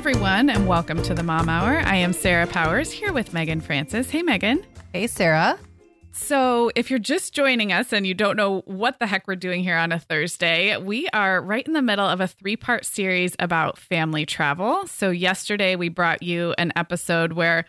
Everyone, and welcome to the Mom Hour. I am Sarah Powers here with Meagan Francis. Hey Meagan. Hey Sarah. So, if you're just joining us and you don't know what the heck we're doing here on a Thursday, we are right in the middle of a three part series about family travel. So, yesterday we brought you an episode where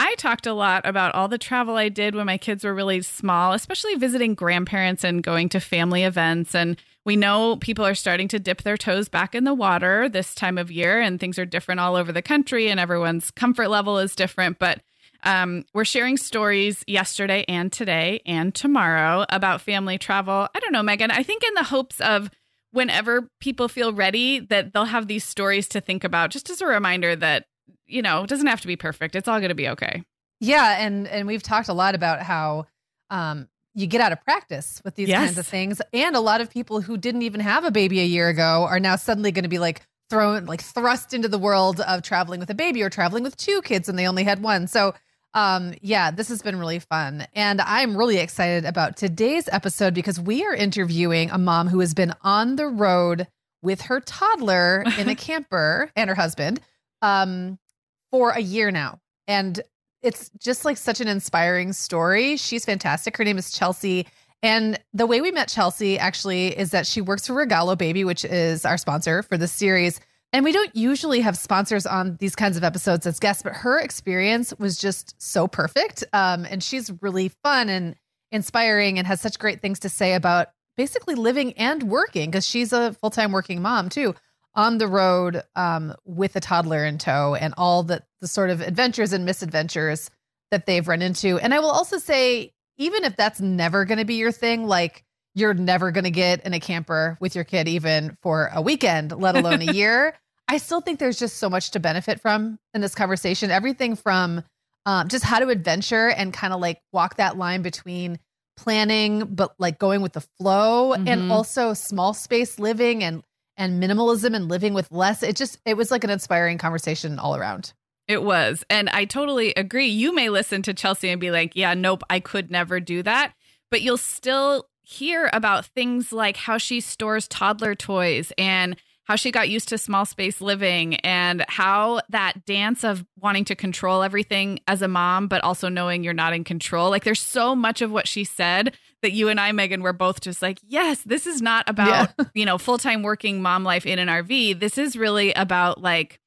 I talked a lot about all the travel I did when my kids were really small, especially visiting grandparents and going to family events. And we know people are starting to dip their toes back in the water this time of year, and things are different all over the country, and everyone's comfort level is different. But um, we're sharing stories yesterday and today and tomorrow about family travel. I don't know, Meagan. I think in the hopes of whenever people feel ready, that they'll have these stories to think about, just as a reminder that you know it doesn't have to be perfect. It's all going to be okay. Yeah, and and we've talked a lot about how um, you get out of practice with these yes. kinds of things, and a lot of people who didn't even have a baby a year ago are now suddenly going to be like thrown like thrust into the world of traveling with a baby or traveling with two kids and they only had one. So um, yeah, this has been really fun. And I'm really excited about today's episode because we are interviewing a mom who has been on the road with her toddler in a camper and her husband um, for a year now. And it's just like such an inspiring story. She's fantastic. Her name is Chelsey. And the way we met Chelsey actually is that she works for Regalo Baby, which is our sponsor for this series. And we don't usually have sponsors on these kinds of episodes as guests, but her experience was just so perfect. Um, and she's really fun and inspiring and has such great things to say about basically living and working because she's a full time working mom too on the road um, with a toddler in tow and all the, the sort of adventures and misadventures that they've run into. And I will also say, even if that's never going to be your thing, like you're never going to get in a camper with your kid, even for a weekend, let alone a year. I still think there's just so much to benefit from in this conversation. Everything from um, just how to adventure and kind of like walk that line between planning, but like going with the flow, mm-hmm. and also small space living and and minimalism and living with less. It just it was like an inspiring conversation all around. It was. And I totally agree. You may listen to Chelsey and be like, yeah, nope, I could never do that. But you'll still hear about things like how she stores toddler toys and how she got used to small space living and how that dance of wanting to control everything as a mom, but also knowing you're not in control. Like there's so much of what she said that you and I, Meagan, were both just like, yes, this is not about, yeah. you know, full time working mom life in an RV. This is really about like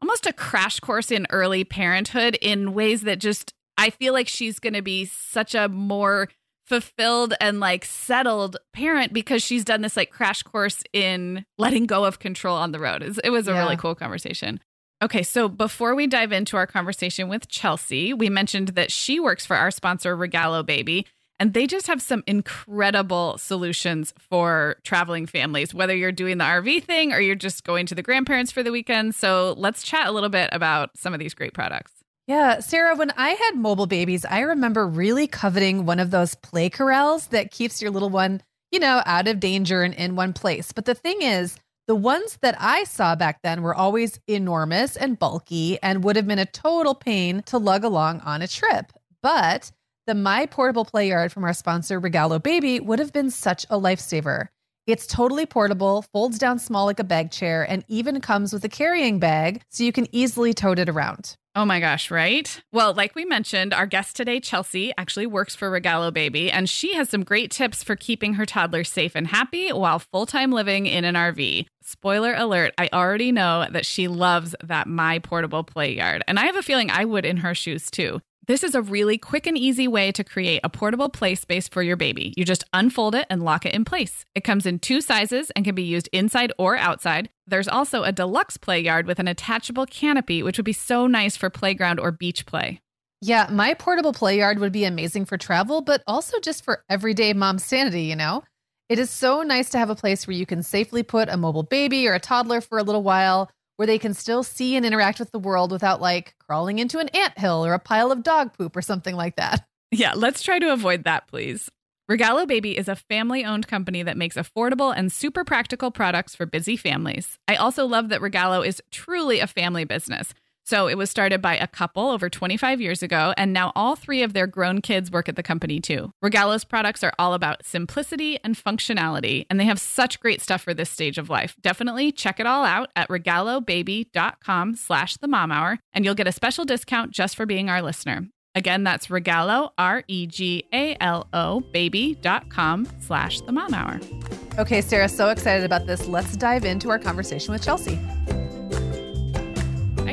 almost a crash course in early parenthood in ways that just, I feel like she's going to be such a more fulfilled and like settled parent because she's done this like crash course in letting go of control on the road. It was a yeah. really cool conversation. Okay, so before we dive into our conversation with Chelsey, we mentioned that she works for our sponsor, Regalo Baby. And they just have some incredible solutions for traveling families, whether you're doing the RV thing or you're just going to the grandparents for the weekend. So let's chat a little bit about some of these great products. Yeah, Sarah, when I had mobile babies, I remember really coveting one of those play corrals that keeps your little one, you know, out of danger and in one place. But the thing is, the ones that I saw back then were always enormous and bulky and would have been a total pain to lug along on a trip. But the My Portable Play Yard from our sponsor, Regalo Baby, would have been such a lifesaver. It's totally portable, folds down small like a bag chair, and even comes with a carrying bag so you can easily tote it around. Oh my gosh, right? Well, like we mentioned, our guest today, Chelsey, actually works for Regalo Baby, and she has some great tips for keeping her toddler safe and happy while full time living in an RV. Spoiler alert, I already know that she loves that My Portable Play Yard, and I have a feeling I would in her shoes too. This is a really quick and easy way to create a portable play space for your baby. You just unfold it and lock it in place. It comes in two sizes and can be used inside or outside. There's also a deluxe play yard with an attachable canopy, which would be so nice for playground or beach play. Yeah, my portable play yard would be amazing for travel, but also just for everyday mom sanity, you know? It is so nice to have a place where you can safely put a mobile baby or a toddler for a little while where they can still see and interact with the world without like crawling into an ant hill or a pile of dog poop or something like that. Yeah, let's try to avoid that, please. Regalo Baby is a family owned company that makes affordable and super practical products for busy families. I also love that Regalo is truly a family business. So it was started by a couple over 25 years ago, and now all three of their grown kids work at the company too. Regalo's products are all about simplicity and functionality, and they have such great stuff for this stage of life. Definitely check it all out at regalobaby.com slash the mom hour, and you'll get a special discount just for being our listener. Again, that's regalo, R E G A L O, baby.com slash the mom hour. Okay, Sarah, so excited about this. Let's dive into our conversation with Chelsey.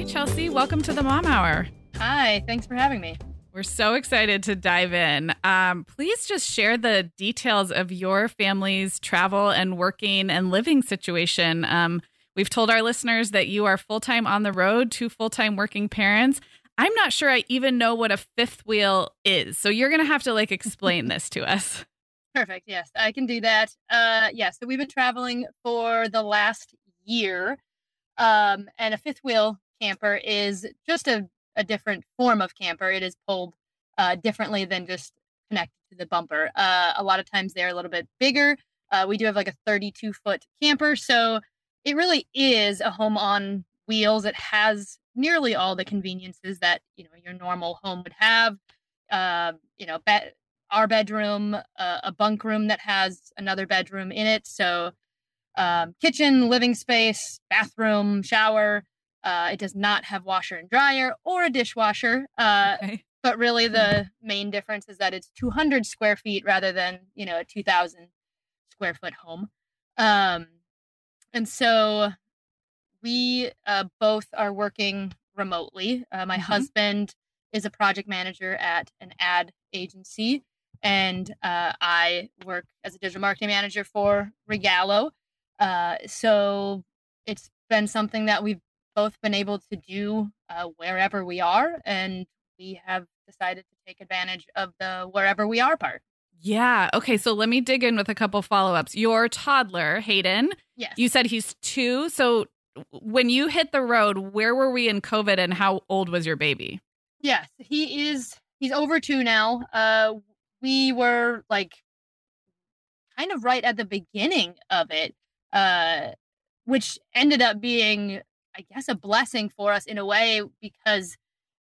Chelsey. Welcome to the Mom Hour. Hi, thanks for having me. We're so excited to dive in. Um, please just share the details of your family's travel and working and living situation. Um, we've told our listeners that you are full time on the road, two full time working parents. I'm not sure I even know what a fifth wheel is. So you're going to have to like explain this to us. Perfect. Yes, I can do that. Uh, yeah, so we've been traveling for the last year. Um, and a fifth wheel camper is just a, a different form of camper. It is pulled uh, differently than just connected to the bumper. Uh, a lot of times they're a little bit bigger. Uh, we do have like a 32 foot camper. So it really is a home on wheels. It has nearly all the conveniences that, you know, your normal home would have. Uh, you know, be- our bedroom, uh, a bunk room that has another bedroom in it. So um, kitchen, living space, bathroom, shower, uh, it does not have washer and dryer or a dishwasher. Uh, okay. But really, the mm-hmm. main difference is that it's 200 square feet rather than you know a 2,000 square foot home. Um, and so we uh, both are working remotely. Uh, my mm-hmm. husband is a project manager at an ad agency, and uh, I work as a digital marketing manager for Regalo. Uh, so it's been something that we've both been able to do uh, wherever we are, and we have decided to take advantage of the wherever we are part. Yeah. Okay. So let me dig in with a couple follow ups. Your toddler, Hayden. Yes. You said he's two. So when you hit the road, where were we in COVID and how old was your baby? Yes. He is, he's over two now. Uh, we were like kind of right at the beginning of it, uh, which ended up being I guess, a blessing for us in a way because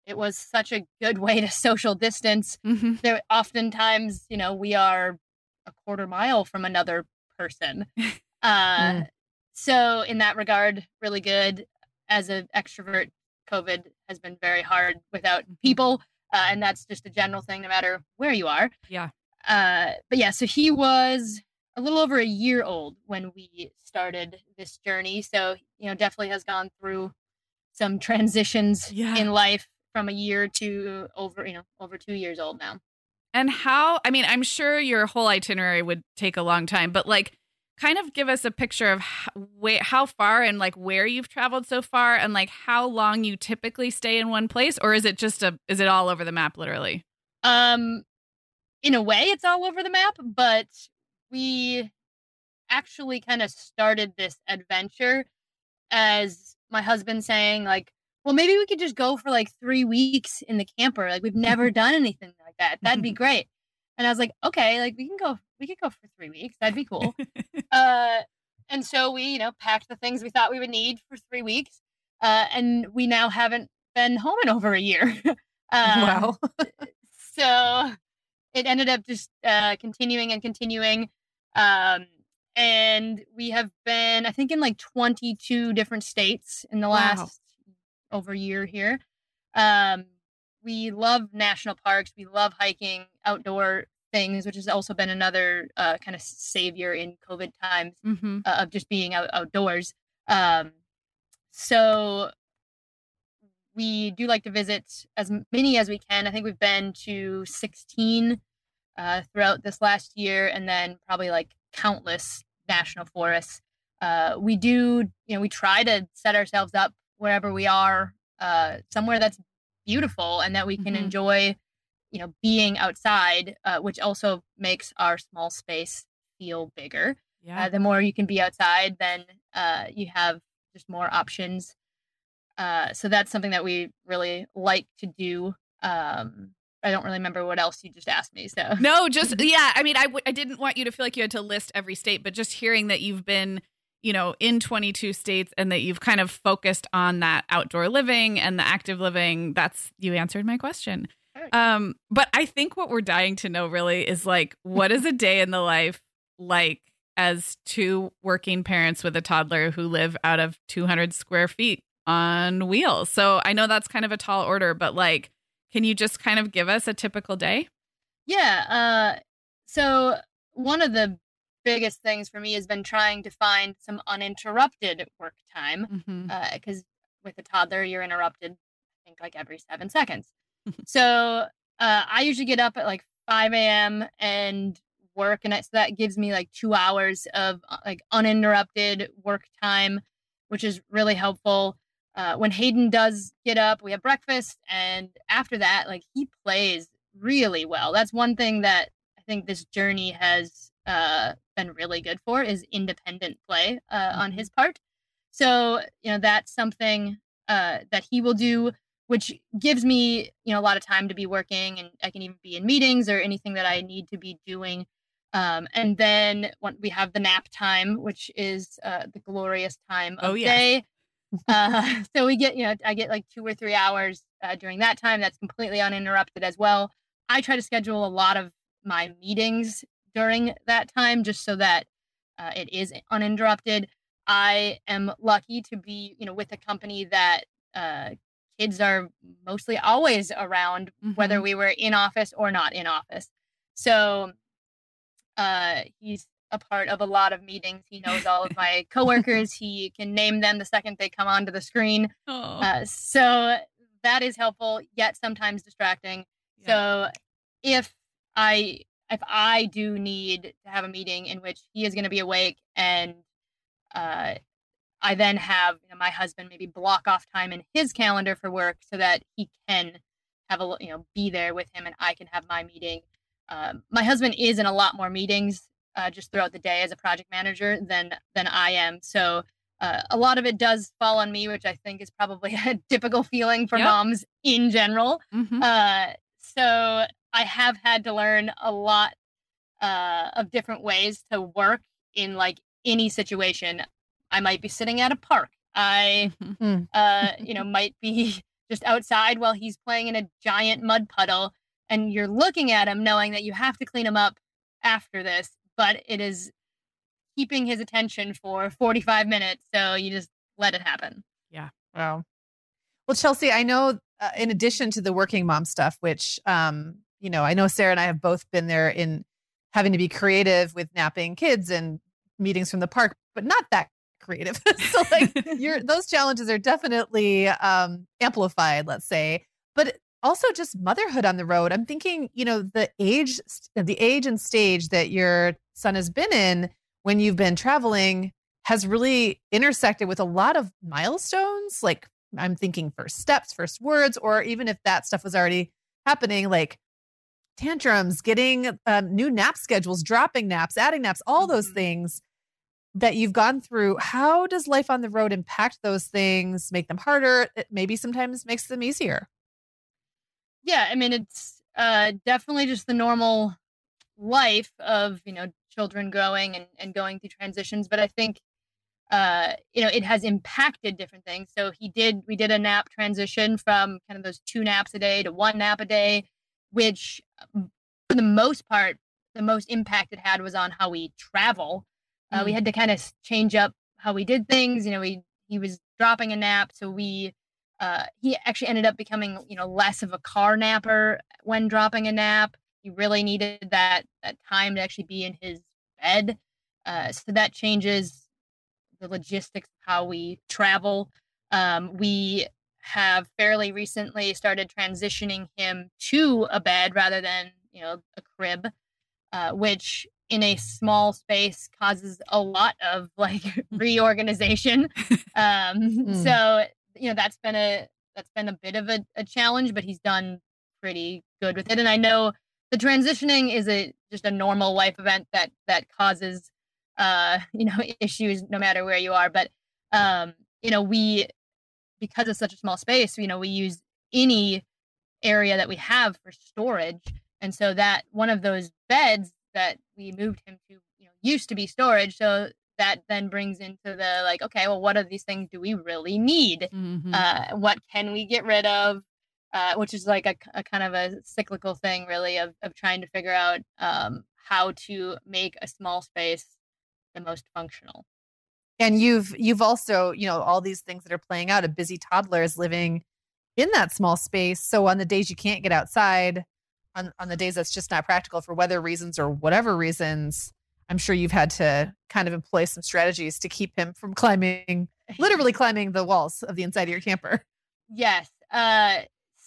it was such a good way to social distance. Mm-hmm. There, oftentimes, you know, we are a quarter mile from another person. Uh, mm. So, in that regard, really good. As an extrovert, COVID has been very hard without mm-hmm. people. Uh, and that's just a general thing, no matter where you are. Yeah. Uh, but yeah, so he was a little over a year old when we started this journey. So, you know, definitely has gone through some transitions yeah. in life from a year to over, you know, over two years old now. And how, I mean, I'm sure your whole itinerary would take a long time, but like, kind of give us a picture of how, how far and like where you've traveled so far and like how long you typically stay in one place or is it just a is it all over the map literally um in a way, it's all over the map, but we actually kind of started this adventure as my husband saying, like, well, maybe we could just go for like three weeks in the camper. Like, we've never done anything like that. That'd be great. And I was like, okay, like, we can go, we could go for three weeks. That'd be cool. uh, and so we, you know, packed the things we thought we would need for three weeks. Uh, and we now haven't been home in over a year. Um, wow. so it ended up just uh, continuing and continuing. Um, and we have been, I think, in like 22 different states in the last wow. over year here. Um, we love national parks. We love hiking, outdoor things, which has also been another uh, kind of savior in COVID times mm-hmm. uh, of just being out, outdoors. Um, so we do like to visit as many as we can. I think we've been to 16 uh, throughout this last year, and then probably like countless national forests. Uh, we do, you know, we try to set ourselves up wherever we are, uh, somewhere that's beautiful and that we can mm-hmm. enjoy, you know, being outside, uh, which also makes our small space feel bigger. Uh, yeah. the more you can be outside, then uh, you have just more options. Uh, so that's something that we really like to do. Um, I don't really remember what else you just asked me. So no, just yeah. I mean, I w- I didn't want you to feel like you had to list every state, but just hearing that you've been, you know, in 22 states and that you've kind of focused on that outdoor living and the active living. That's you answered my question. Um, but I think what we're dying to know really is like, what is a day in the life like as two working parents with a toddler who live out of 200 square feet on wheels? So I know that's kind of a tall order, but like can you just kind of give us a typical day? Yeah. Uh, so, one of the biggest things for me has been trying to find some uninterrupted work time because mm-hmm. uh, with a toddler, you're interrupted, I think, like every seven seconds. so, uh, I usually get up at like 5 a.m. and work, and so that gives me like two hours of uh, like uninterrupted work time, which is really helpful uh, when Hayden does get up, we have breakfast, and after that, like he plays really well. That's one thing that I think this journey has uh, been really good for is independent play uh, on mm-hmm. his part. So you know that's something uh, that he will do, which gives me you know a lot of time to be working, and I can even be in meetings or anything that I need to be doing. Um, and then when we have the nap time, which is uh, the glorious time of oh, yeah. day uh, so we get, you know, I get like two or three hours uh, during that time. That's completely uninterrupted as well. I try to schedule a lot of my meetings during that time just so that uh, it is uninterrupted. I am lucky to be, you know, with a company that uh, kids are mostly always around, mm-hmm. whether we were in office or not in office. So uh, he's a part of a lot of meetings. He knows all of my coworkers. he can name them the second they come onto the screen. Uh, so that is helpful, yet sometimes distracting. Yeah. So if I if I do need to have a meeting in which he is going to be awake and uh, I then have you know, my husband maybe block off time in his calendar for work so that he can have a you know be there with him and I can have my meeting. Um, my husband is in a lot more meetings uh, just throughout the day as a project manager than than I am. So uh, a lot of it does fall on me, which I think is probably a typical feeling for yep. moms in general. Mm-hmm. Uh, so I have had to learn a lot uh, of different ways to work in like any situation. I might be sitting at a park. I, mm-hmm. uh, you know, might be just outside while he's playing in a giant mud puddle, and you're looking at him, knowing that you have to clean him up after this but it is keeping his attention for 45 minutes. So you just let it happen. Yeah. Wow. Well, Chelsey, I know uh, in addition to the working mom stuff, which, um, you know, I know Sarah and I have both been there in having to be creative with napping kids and meetings from the park, but not that creative. so like your those challenges are definitely um amplified, let's say. But also just motherhood on the road. I'm thinking, you know, the age the age and stage that your son has been in when you've been traveling has really intersected with a lot of milestones. Like I'm thinking first steps, first words, or even if that stuff was already happening, like tantrums, getting um, new nap schedules, dropping naps, adding naps, all those mm-hmm. things that you've gone through. How does life on the road impact those things, make them harder? It maybe sometimes makes them easier. Yeah, I mean, it's uh, definitely just the normal life of, you know, children growing and, and going through transitions. But I think, uh, you know, it has impacted different things. So he did, we did a nap transition from kind of those two naps a day to one nap a day, which um, for the most part, the most impact it had was on how we travel. Uh, mm We had to kind of change up how we did things. You know, we he was dropping a nap, so we uh, he actually ended up becoming you know less of a car napper when dropping a nap. He really needed that that time to actually be in his bed. Uh, so that changes the logistics of how we travel. Um, we have fairly recently started transitioning him to a bed rather than you know a crib, uh, which in a small space causes a lot of like reorganization. Um, mm. So you know that's been a that's been a bit of a, a challenge, but he's done pretty good with it. And I know the transitioning is a just a normal life event that that causes uh you know issues no matter where you are. But um you know we because it's such a small space you know we use any area that we have for storage. And so that one of those beds that we moved him to you know used to be storage. So that then brings into the like okay well what are these things do we really need mm-hmm. uh what can we get rid of uh, which is like a, a, kind of a cyclical thing, really, of, of trying to figure out um, how to make a small space the most functional. And you've you've also you know all these things that are playing out. A busy toddler is living in that small space. So on the days you can't get outside, on on the days that's just not practical for weather reasons or whatever reasons, I'm sure you've had to kind of employ some strategies to keep him from climbing, literally climbing the walls of the inside of your camper. Yes. Uh,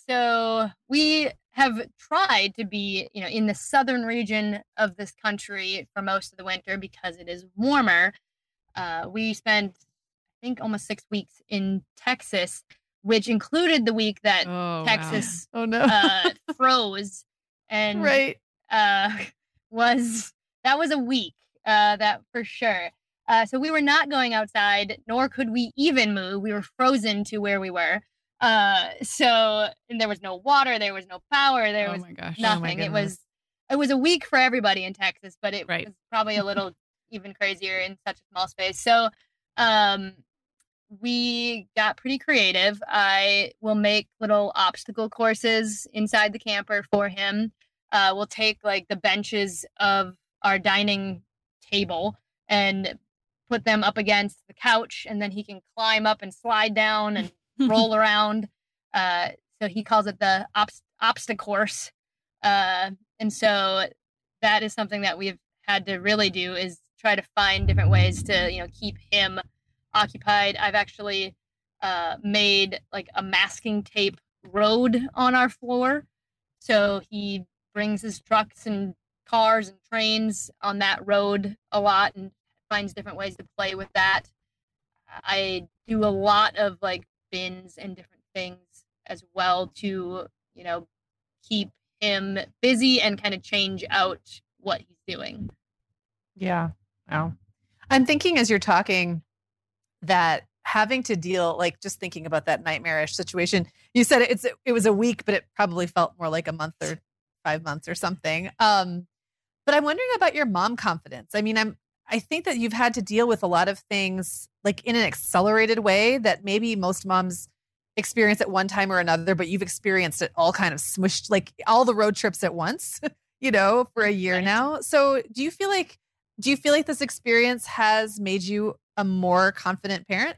so we have tried to be, you know, in the southern region of this country for most of the winter because it is warmer. Uh, we spent, I think, almost six weeks in Texas, which included the week that oh, Texas wow. oh, no. uh, froze, and right uh, was that was a week uh, that for sure. Uh, so we were not going outside, nor could we even move. We were frozen to where we were. Uh, so there was no water, there was no power, there oh was oh nothing. Oh it was it was a week for everybody in Texas, but it right. was probably a little even crazier in such a small space. So um we got pretty creative. I will make little obstacle courses inside the camper for him. Uh, we'll take like the benches of our dining table and put them up against the couch, and then he can climb up and slide down and roll around. Uh, so he calls it the obst- obstacle course. Uh, and so that is something that we've had to really do is try to find different ways to you know keep him occupied. I've actually uh, made like a masking tape road on our floor, so he brings his trucks and cars and trains on that road a lot and finds different ways to play with that. I do a lot of like bins and different things as well to, you know, keep him busy and kind of change out what he's doing. Yeah. Wow. I'm thinking as you're talking that having to deal like just thinking about that nightmarish situation. You said it's it was a week, but it probably felt more like a month or five months or something. Um, but I'm wondering about your mom confidence. I mean, I'm I think that you've had to deal with a lot of things like in an accelerated way that maybe most moms experience at one time or another, but you've experienced it all kind of smushed like all the road trips at once, you know, for a year right. now. So do you feel like do you feel like this experience has made you a more confident parent?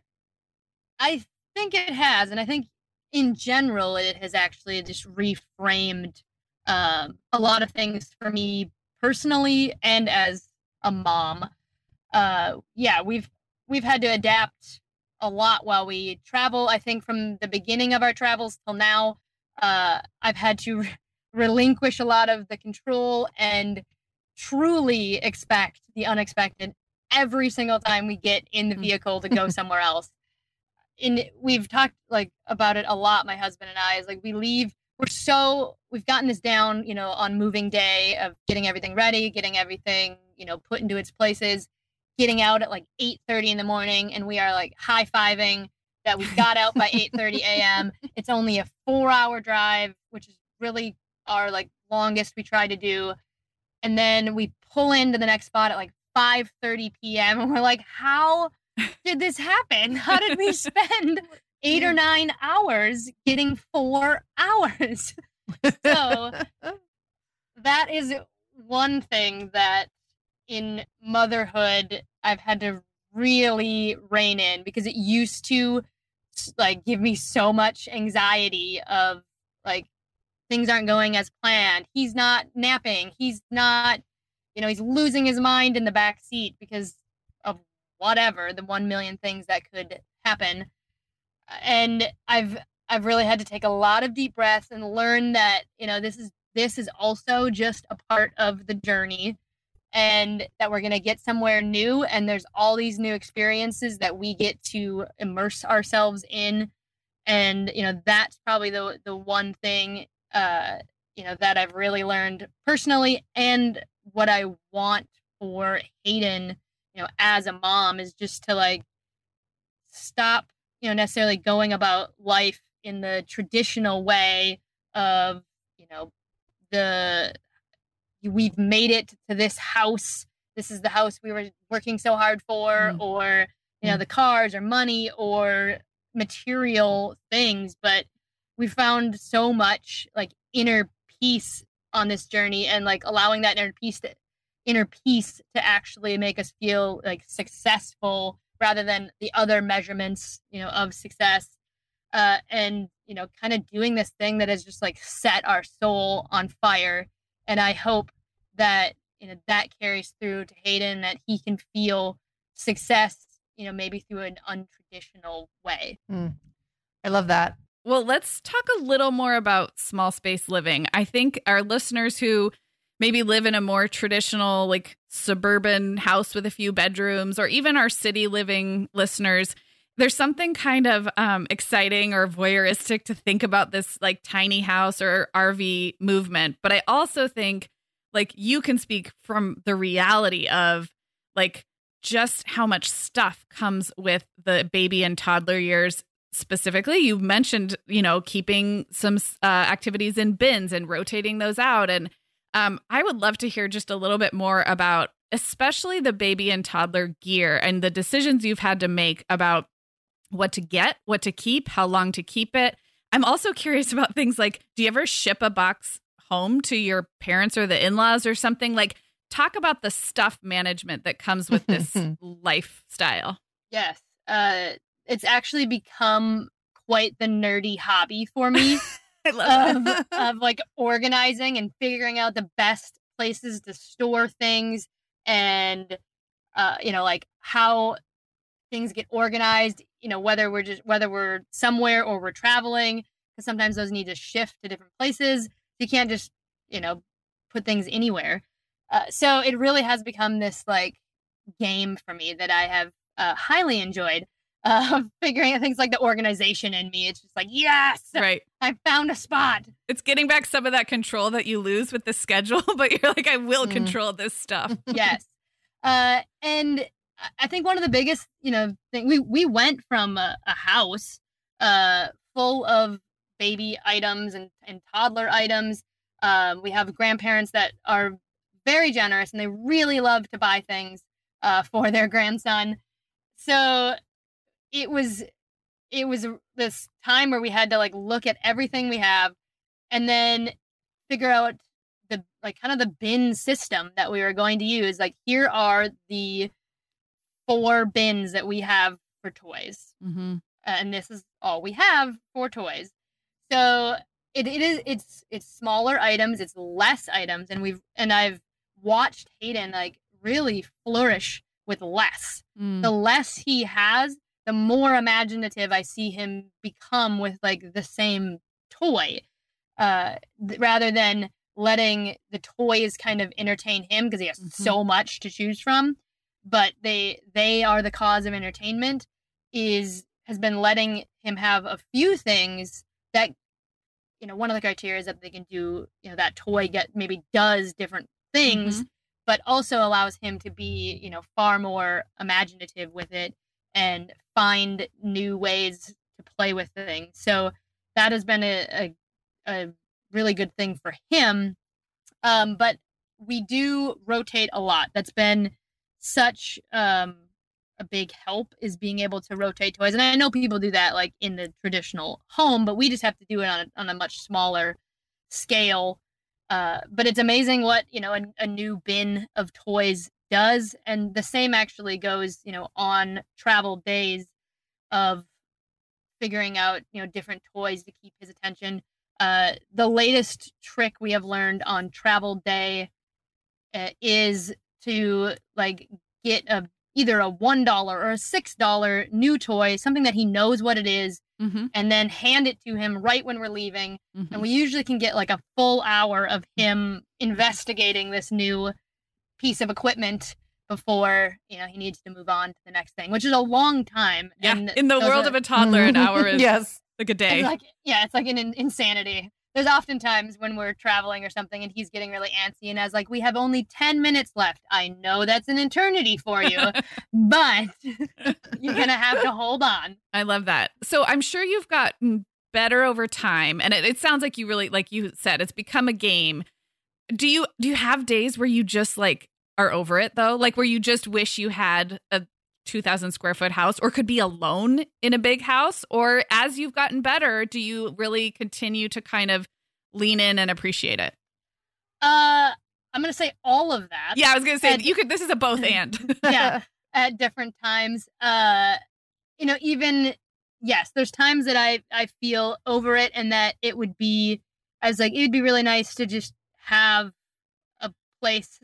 I think it has. And I think in general it has actually just reframed um, a lot of things for me personally and as a mom uh, yeah, we've we've had to adapt a lot while we travel. I think from the beginning of our travels till now, uh, I've had to re- relinquish a lot of the control and truly expect the unexpected every single time we get in the mm. vehicle to go somewhere else. And we've talked like about it a lot, my husband and I, is like we leave we're so we've gotten this down, you know, on moving day of getting everything ready, getting everything, you know, put into its places, getting out at like 8:30 in the morning and we are like high-fiving that we got out by 8:30 a.m. It's only a 4-hour drive, which is really our like longest we try to do. And then we pull into the next spot at like 5:30 p.m. and we're like, "How did this happen? How did we spend eight or hmm. nine hours getting four hours. so that is one thing that in motherhood I've had to really rein in because it used to like give me so much anxiety of like things aren't going as planned. He's not napping. He's not, you know, he's losing his mind in the back seat because of whatever, the 1 million things that could happen and I've I've really had to take a lot of deep breaths and learn that you know this is this is also just a part of the journey and that we're going to get somewhere new and there's all these new experiences that we get to immerse ourselves in. And you know that's probably the the one thing uh you know that I've really learned personally and what I want for Hayden you know as a mom is just to like stop you know necessarily going about life in the traditional way of you know the we've made it to this house this is the house we were working so hard for mm. or you know mm. the cars or money or material things but we found so much like inner peace on this journey and like allowing that inner peace to inner peace to actually make us feel like successful rather than the other measurements, you know, of success. Uh, and you know, kind of doing this thing that has just like set our soul on fire. And I hope that you know that carries through to Hayden, that he can feel success, you know, maybe through an untraditional way. Mm. I love that. Well, let's talk a little more about small space living. I think our listeners who maybe live in a more traditional, like suburban house with a few bedrooms, or even our city living listeners, there's something kind of um, exciting or voyeuristic to think about this like tiny house or RV movement. But I also think like you can speak from the reality of like just how much stuff comes with the baby and toddler years specifically you mentioned you know keeping some uh, activities in bins and rotating those out and um, I would love to hear just a little bit more about, especially the baby and toddler gear and the decisions you've had to make about what to get, what to keep, how long to keep it. I'm also curious about things like do you ever ship a box home to your parents or the in laws or something? Like, talk about the stuff management that comes with this lifestyle. Yes. Uh, it's actually become quite the nerdy hobby for me. of, of like organizing and figuring out the best places to store things and uh, you know like how things get organized you know whether we're just whether we're somewhere or we're traveling because sometimes those need to shift to different places. You can't just you know put things anywhere. Uh, so it really has become this like game for me that i have uh, highly enjoyed uh, figuring out things like the organization in me. It's just like, yes, right. I found a spot. It's getting back some of that control that you lose with the schedule, but you're like, I will mm. control this stuff. yes. Uh, and I think one of the biggest, you know, thing we we went from a, a house uh, full of baby items and, and toddler items. Um, we have grandparents that are very generous and they really love to buy things uh, for their grandson. So it was it was this time where we had to like look at everything we have and then figure out the like kind of the bin system that we were going to use like here are the four bins that we have for toys mm-hmm. and this is all we have for toys so it, it is it's it's smaller items it's less items and we've and i've watched hayden like really flourish with less mm. the less he has the more imaginative I see him become with like the same toy, uh, th- rather than letting the toys kind of entertain him because he has mm-hmm. so much to choose from. But they they are the cause of entertainment. Is has been letting him have a few things that you know, one of the criteria is that they can do, you know, that toy get maybe does different things, mm-hmm. but also allows him to be, you know, far more imaginative with it and find new ways to play with things. So that has been a, a, a really good thing for him. Um, but we do rotate a lot. That's been such um, a big help is being able to rotate toys. And I know people do that like in the traditional home, but we just have to do it on a, on a much smaller scale. Uh, but it's amazing what you know a, a new bin of toys does, and the same actually goes you know on travel days of figuring out you know different toys to keep his attention. Uh, the latest trick we have learned on travel day uh, is to like get a either a one dollar or a six dollar new toy, something that he knows what it is, mm-hmm. and then hand it to him right when we're leaving. Mm-hmm. And we usually can get like a full hour of him investigating this new piece of equipment before you know he needs to move on to the next thing, which is a long time. Yeah, and in the world of a toddler, an hour is yes like a day. It's like yeah, it's like an, an insanity there's often times when we're traveling or something and he's getting really antsy and I was like, we have only 10 minutes left. I know that's an eternity for you, but you're going to have to hold on. I love that. So I'm sure you've gotten better over time. And it, it sounds like you really, like you said, it's become a game. Do you, do you have days where you just like are over it though? Like where you just wish you had a 2000 square foot house or could be alone in a big house? Or as you've gotten better do you really continue to kind of lean in and appreciate it? Uh i'm gonna say all of that. Yeah i was gonna say at, you could this is a both and. Yeah at different times. Uh you know even yes there's times that i i feel over it and that it would be as like it would be really nice to just have a place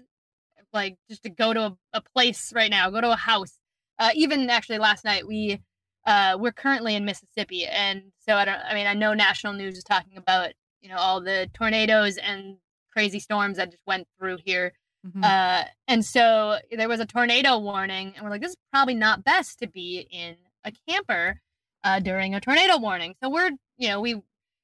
like just to go to a, a place right now go to a house uh, even actually last night we uh, we're currently in Mississippi, and so I don't. I mean, I know national news is talking about you know all the tornadoes and crazy storms that just went through here. Mm-hmm. Uh, and so there was a tornado warning, and we're like, this is probably not best to be in a camper uh, during a tornado warning. So we're, you know, we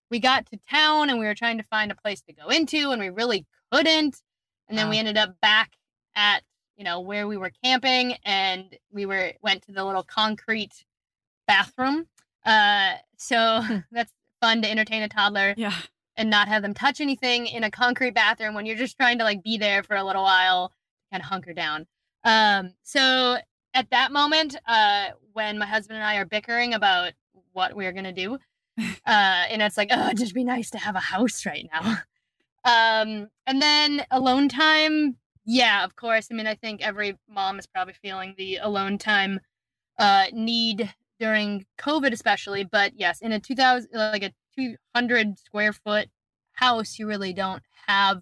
we got to town and we were trying to find a place to go into, and we really couldn't. And then wow. we ended up back at you know where we were camping and we were went to the little concrete bathroom. Uh so hmm. that's fun to entertain a toddler yeah. and not have them touch anything in a concrete bathroom when you're just trying to like be there for a little while kind of hunker down. Um so at that moment uh when my husband and i are bickering about what we're gonna do uh and it's like oh it'd just be nice to have a house right now. Um and then alone time yeah, of course. I mean, I think every mom is probably feeling the alone time uh, need during COVID, especially. But yes, in a 2000, like a 200 square foot house, you really don't have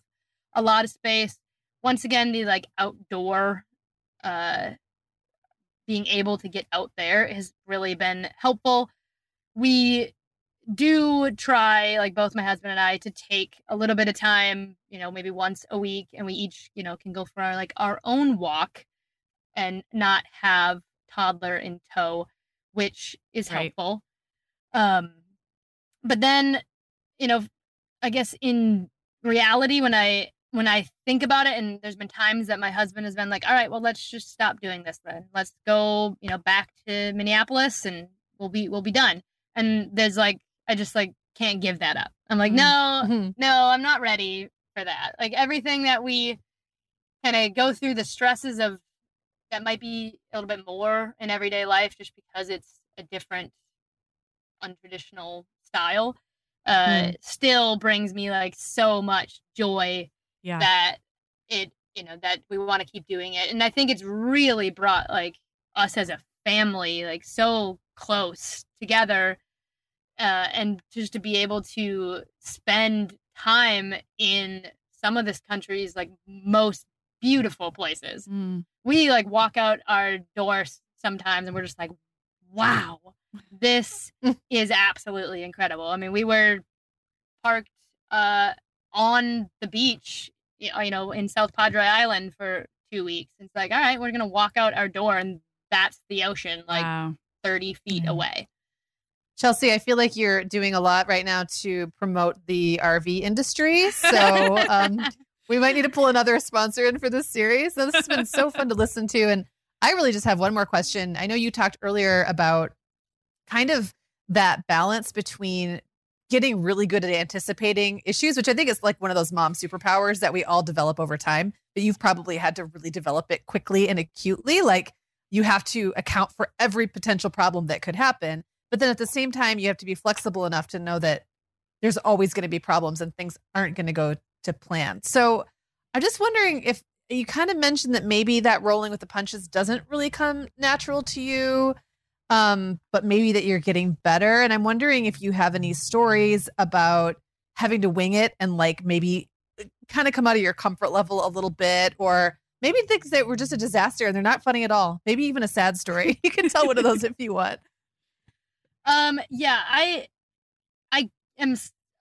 a lot of space. Once again, the like outdoor, uh, being able to get out there has really been helpful. We do try like both my husband and I to take a little bit of time, you know, maybe once a week and we each, you know, can go for our like our own walk and not have toddler in tow, which is right. helpful. Um but then, you know, I guess in reality when I when I think about it and there's been times that my husband has been like, "All right, well, let's just stop doing this then. Let's go, you know, back to Minneapolis and we'll be we'll be done." And there's like I just like can't give that up. I'm like, mm-hmm. no, mm-hmm. no, I'm not ready for that. Like everything that we kind of go through the stresses of that might be a little bit more in everyday life just because it's a different untraditional style uh mm. still brings me like so much joy yeah. that it you know that we want to keep doing it and i think it's really brought like us as a family like so close together uh, and just to be able to spend time in some of this country's like most beautiful places. Mm. We like walk out our doors sometimes and we're just like, wow, this is absolutely incredible. I mean, we were parked uh, on the beach, you know, in South Padre Island for two weeks. It's like, all right, we're gonna walk out our door and that's the ocean, like wow. thirty feet away. Chelsey, I feel like you're doing a lot right now to promote the RV industry. So um, we might need to pull another sponsor in for this series. This has been so fun to listen to. And I really just have one more question. I know you talked earlier about kind of that balance between getting really good at anticipating issues, which I think is like one of those mom superpowers that we all develop over time. But you've probably had to really develop it quickly and acutely. Like you have to account for every potential problem that could happen. But then at the same time, you have to be flexible enough to know that there's always going to be problems and things aren't going to go to plan. So I'm just wondering if you kind of mentioned that maybe that rolling with the punches doesn't really come natural to you um, but maybe that you're getting better. And I'm wondering if you have any stories about having to wing it and like maybe uh, kind of come out of your comfort level a little bit, or maybe things that were just a disaster and they're not funny at all. Maybe even a sad story. you can tell one of those if you want. Um, yeah, I, I am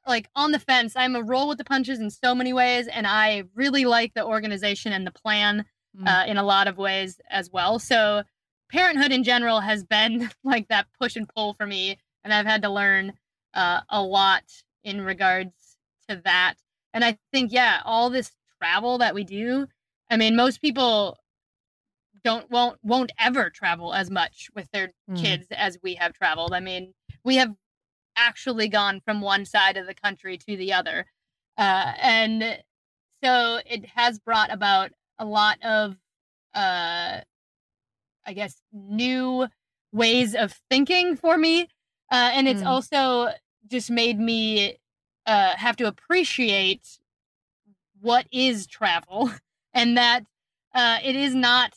like on the fence. I'm a roll with the punches in so many ways, and I really like the organization and the plan mm. uh, in a lot of ways as well. So parenthood in general has been like that push and pull for me, and I've had to learn uh, a lot in regards to that. And I think, yeah, all this travel that we do. I mean, most people don't won't won't ever travel as much with their mm. kids as we have traveled. I mean, we have actually gone from one side of the country to the other, uh, and so it has brought about a lot of uh, I guess, new ways of thinking for me. Uh, and it's mm. also just made me uh, have to appreciate what is travel and that uh, it is not,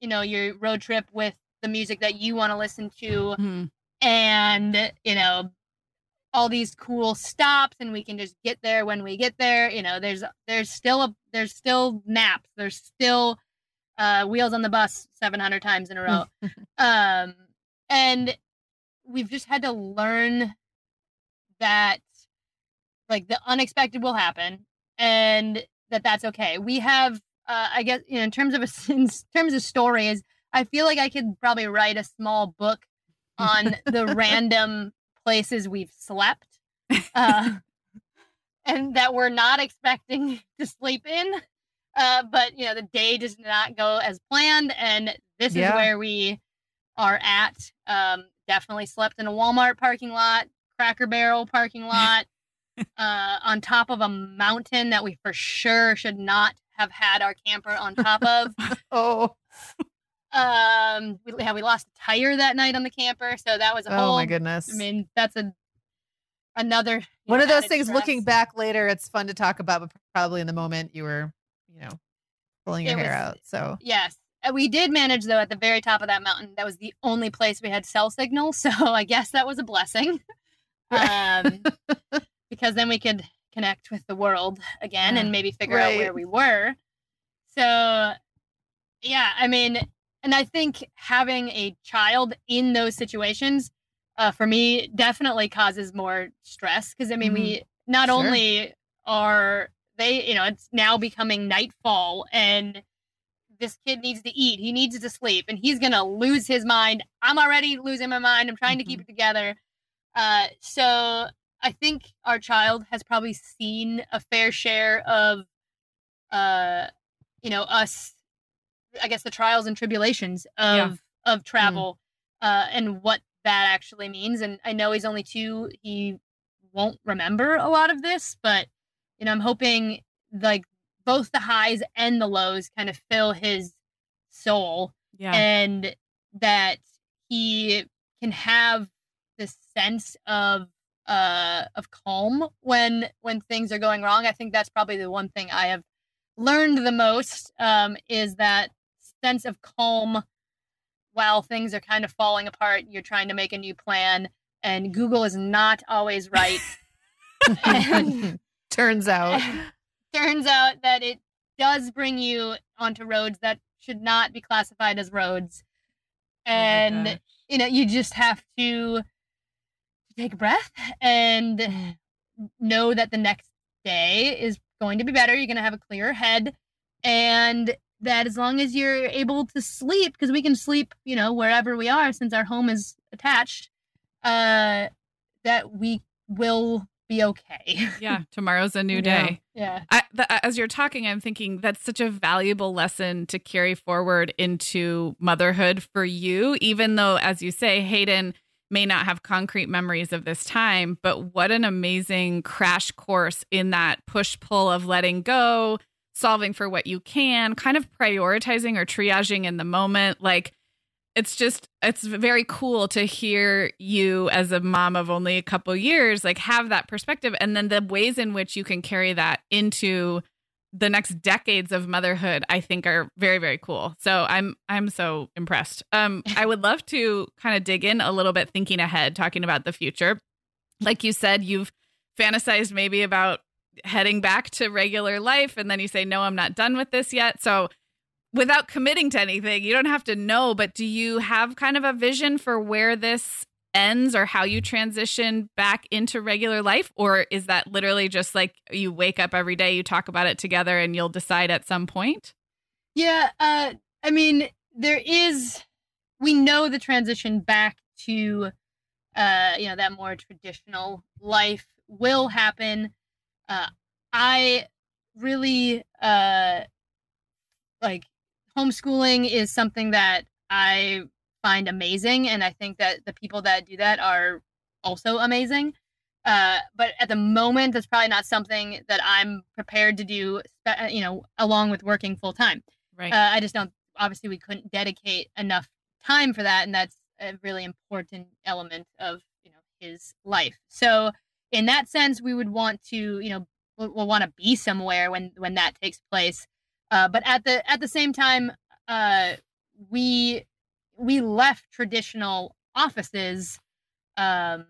you know, your road trip with the music that you want to listen to mm. and, you know, all these cool stops and we can just get there when we get there you know there's there's still a there's still naps there's still uh, Wheels on the Bus 700 times in a row. um, and we've just had to learn that like the unexpected will happen and that that's okay. We have, uh, I guess, you know, in terms of a, in terms of stories, I feel like I could probably write a small book on the random places we've slept uh, and that we're not expecting to sleep in. Uh, but you know, the day does not go as planned, and this yeah. is where we are at. Um, definitely slept in a Walmart parking lot, Cracker Barrel parking lot, uh, on top of a mountain that we for sure should not have had our camper on top of. oh. Um, we yeah, we lost a tire that night on the camper, so that was a whole. Oh my goodness! I mean, that's a another one know, of those things. Stress. Looking back later, it's fun to talk about, but probably in the moment you were you know, pulling your it hair was, out. So yes, we did manage though at the very top of that mountain. That was the only place we had cell signal, so I guess that was a blessing. Um, because then we could connect with the world again and maybe figure right. out where we were. So yeah, I mean, and I think having a child in those situations uh, for me definitely causes more stress because I mean, mm-hmm. we not sure. only are they you know it's now becoming nightfall and this kid needs to eat he needs to sleep and he's gonna lose his mind i'm already losing my mind i'm trying mm-hmm. to keep mm-hmm. it together uh, so i think our child has probably seen a fair share of uh, you know us i guess the trials and tribulations of yeah. of mm. travel mm. uh, and what that actually means and i know he's only two he won't remember a lot of this but you know, I'm hoping like both the highs and the lows kind of fill his soul. Yeah. And that he can have this sense of uh of calm when when things are going wrong. I think that's probably the one thing I have learned the most um is that sense of calm while things are kind of falling apart, you're trying to make a new plan and Google is not always right. and Turns out. turns out that it does bring you onto roads that should not be classified as roads. Oh and oh you know, you just have to take a breath and know that the next day is going to be better. You're going to have a clearer head and that as long as you're able to sleep because we can sleep, you know, wherever we are since our home is attached. Uh that we will be okay. yeah, tomorrow's a new day. Yeah. I, the, as you're talking, I'm thinking that's such a valuable lesson to carry forward into motherhood for you, even though, as you say, Hayden may not have concrete memories of this time, but what an amazing crash course in that push pull of letting go, solving for what you can, kind of prioritizing or triaging in the moment. Like, it's just it's very cool to hear you as a mom of only a couple years like have that perspective and then the ways in which you can carry that into the next decades of motherhood i think are very very cool. So i'm i'm so impressed. Um i would love to kind of dig in a little bit thinking ahead talking about the future. Like you said you've fantasized maybe about heading back to regular life and then you say no i'm not done with this yet. So without committing to anything, you don't have to know, but do you have kind of a vision for where this ends or how you transition back into regular life? Or is that literally just like you wake up every day, you talk about it together, and you'll decide at some point? Yeah. Uh, I mean, there is, we know the transition back to, uh, you know, that more traditional life will happen. Uh, I really, uh, like homeschooling is something that I find amazing, and I think that the people that do that are also amazing. Uh, but at the moment, that's probably not something that I'm prepared to do. Uh, you know, along with working full time. Right. Uh, I just don't. Obviously, we couldn't dedicate enough time for that, and that's a really important element of you know his life. So, in that sense, we would want to, you know, we'll, we'll want to be somewhere when when that takes place. Uh, but at the at the same time, uh, we we left traditional offices, um,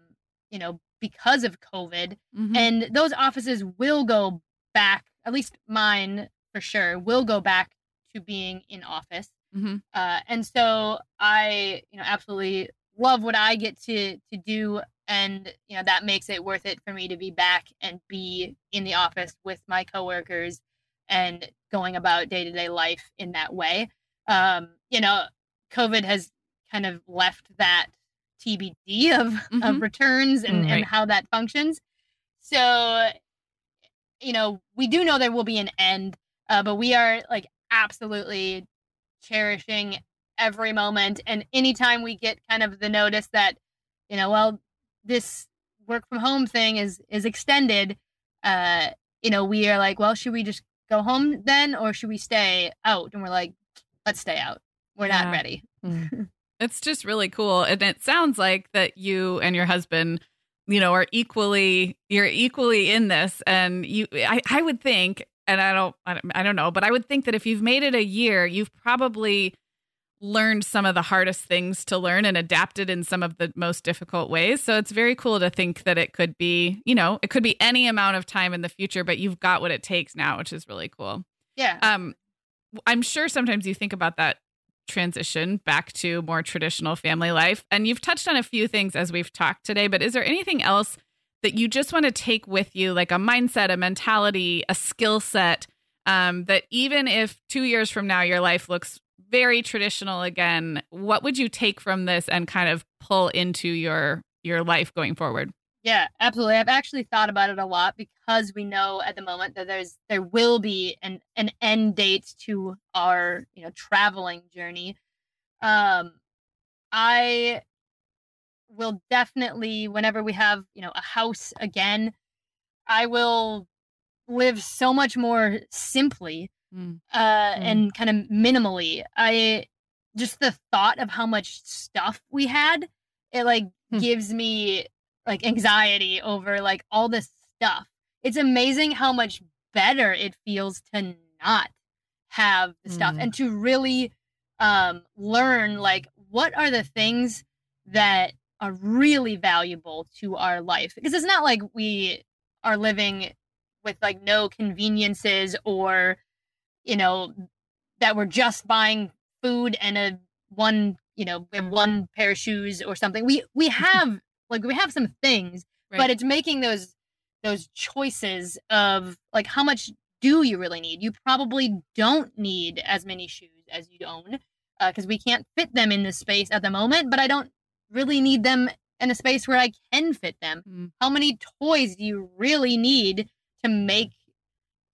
you know, because of COVID, mm-hmm. and those offices will go back. At least mine, for sure, will go back to being in office. Mm-hmm. Uh, and so I, you know, absolutely love what I get to to do, and you know that makes it worth it for me to be back and be in the office with my coworkers and going about day to day life in that way. Um, you know, COVID has kind of left that TBD of, mm-hmm. of returns and, right. and how that functions. So, you know, we do know there will be an end, uh, but we are like absolutely cherishing every moment. And anytime we get kind of the notice that, you know, well, this work from home thing is is extended, uh, you know, we are like, well, should we just go home then or should we stay out? And we're like, let's stay out. We're yeah. not ready. Mm. it's just really cool. And it sounds like that you and your husband, you know, are equally, you're equally in this. And you, I, I would think, and I don't, I don't, I don't know, but I would think that if you've made it a year, you've probably learned some of the hardest things to learn and adapted in some of the most difficult ways. So it's very cool to think that it could be, you know, it could be any amount of time in the future, but you've got what it takes now, which is really cool. Yeah. Um I'm sure sometimes you think about that transition back to more traditional family life and you've touched on a few things as we've talked today, but is there anything else that you just want to take with you like a mindset, a mentality, a skill set um, that even if 2 years from now your life looks very traditional again. What would you take from this and kind of pull into your your life going forward? Yeah, absolutely. I've actually thought about it a lot because we know at the moment that there's there will be an an end date to our, you know, traveling journey. Um I will definitely whenever we have, you know, a house again, I will live so much more simply mm. Uh, mm. and kind of minimally. I just the thought of how much stuff we had, it like mm. gives me like anxiety over like all this stuff. It's amazing how much better it feels to not have the stuff mm. and to really um learn like what are the things that are really valuable to our life because it's not like we are living with like no conveniences or you know, that we're just buying food and a one, you know, one pair of shoes or something. We we have like we have some things, right. but it's making those those choices of like how much do you really need? You probably don't need as many shoes as you own because uh, we can't fit them in this space at the moment. But I don't really need them in a space where I can fit them? Mm. How many toys do you really need to make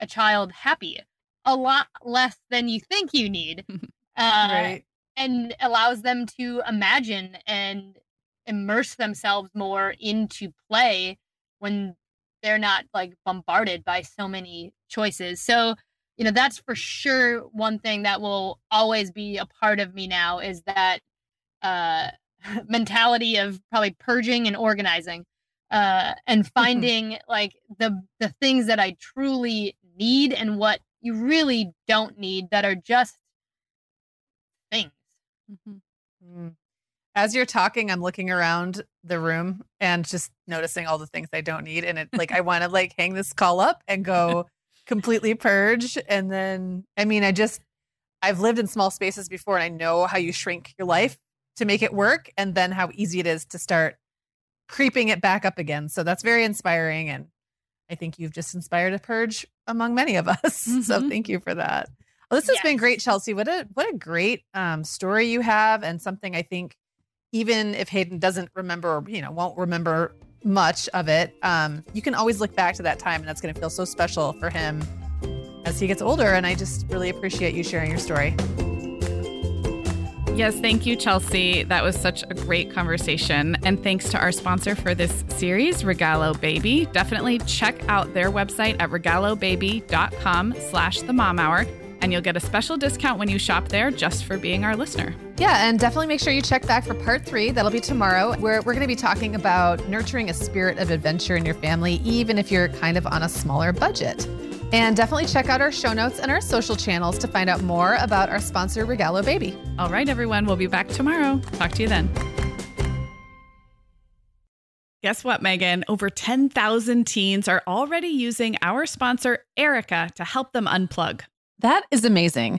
a child happy? A lot less than you think you need. Uh, right. And allows them to imagine and immerse themselves more into play when they're not like bombarded by so many choices. So, you know, that's for sure one thing that will always be a part of me now is that uh mentality of probably purging and organizing uh, and mm-hmm. finding like the the things that I truly need and what you really don't need that are just things. Mm-hmm. Mm. As you're talking, I'm looking around the room and just noticing all the things I don't need, and it like I want to like hang this call up and go completely purge, and then I mean I just I've lived in small spaces before, and I know how you shrink your life to make it work and then how easy it is to start creeping it back up again. So that's very inspiring. And I think you've just inspired a purge among many of us. Mm-hmm. So thank you for that. Well, this has yes. been great, Chelsey. What a what a great um, story you have, and something I think even if Hayden doesn't remember, you know, won't remember much of it, um, you can always look back to that time, and that's going to feel so special for him as he gets older. And I just really appreciate you sharing your story. Yes, thank you, Chelsey. That was such a great conversation. And thanks to our sponsor for this series, Regalo Baby. Definitely check out their website at regalobaby.com slash the mom hour. And you'll get a special discount when you shop there just for being our listener. Yeah, and definitely make sure you check back for part three. That'll be tomorrow, where we're going to be talking about nurturing a spirit of adventure in your family, even if you're kind of on a smaller budget. And definitely check out our show notes and our social channels to find out more about our sponsor, Regalo Baby. All right, everyone. We'll be back tomorrow. Talk to you then. Guess what, Meagan? Over 10,000 teens are already using our sponsor, Erika, to help them unplug. That is amazing.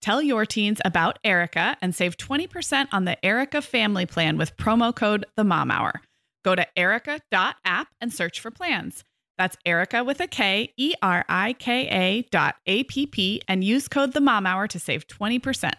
Tell your teens about Erika and save 20% on the Erika family plan with promo code The Mom Hour. Go to erika.app and search for plans. That's Erika with a K, E R I K A dot A P P, and use code the mom hour to save 20%.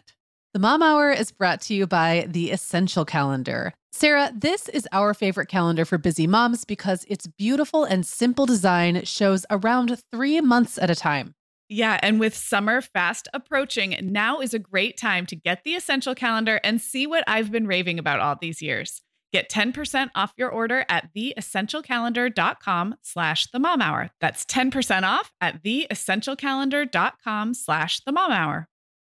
The Mom Hour is brought to you by the Essential Calendar. Sarah, this is our favorite calendar for busy moms because its beautiful and simple design shows around three months at a time. Yeah, and with summer fast approaching, now is a great time to get the Essential Calendar and see what I've been raving about all these years. Get 10% off your order at theessentialcalendar.com slash the mom hour. That's 10% off at theessentialcalendar.com slash the mom hour.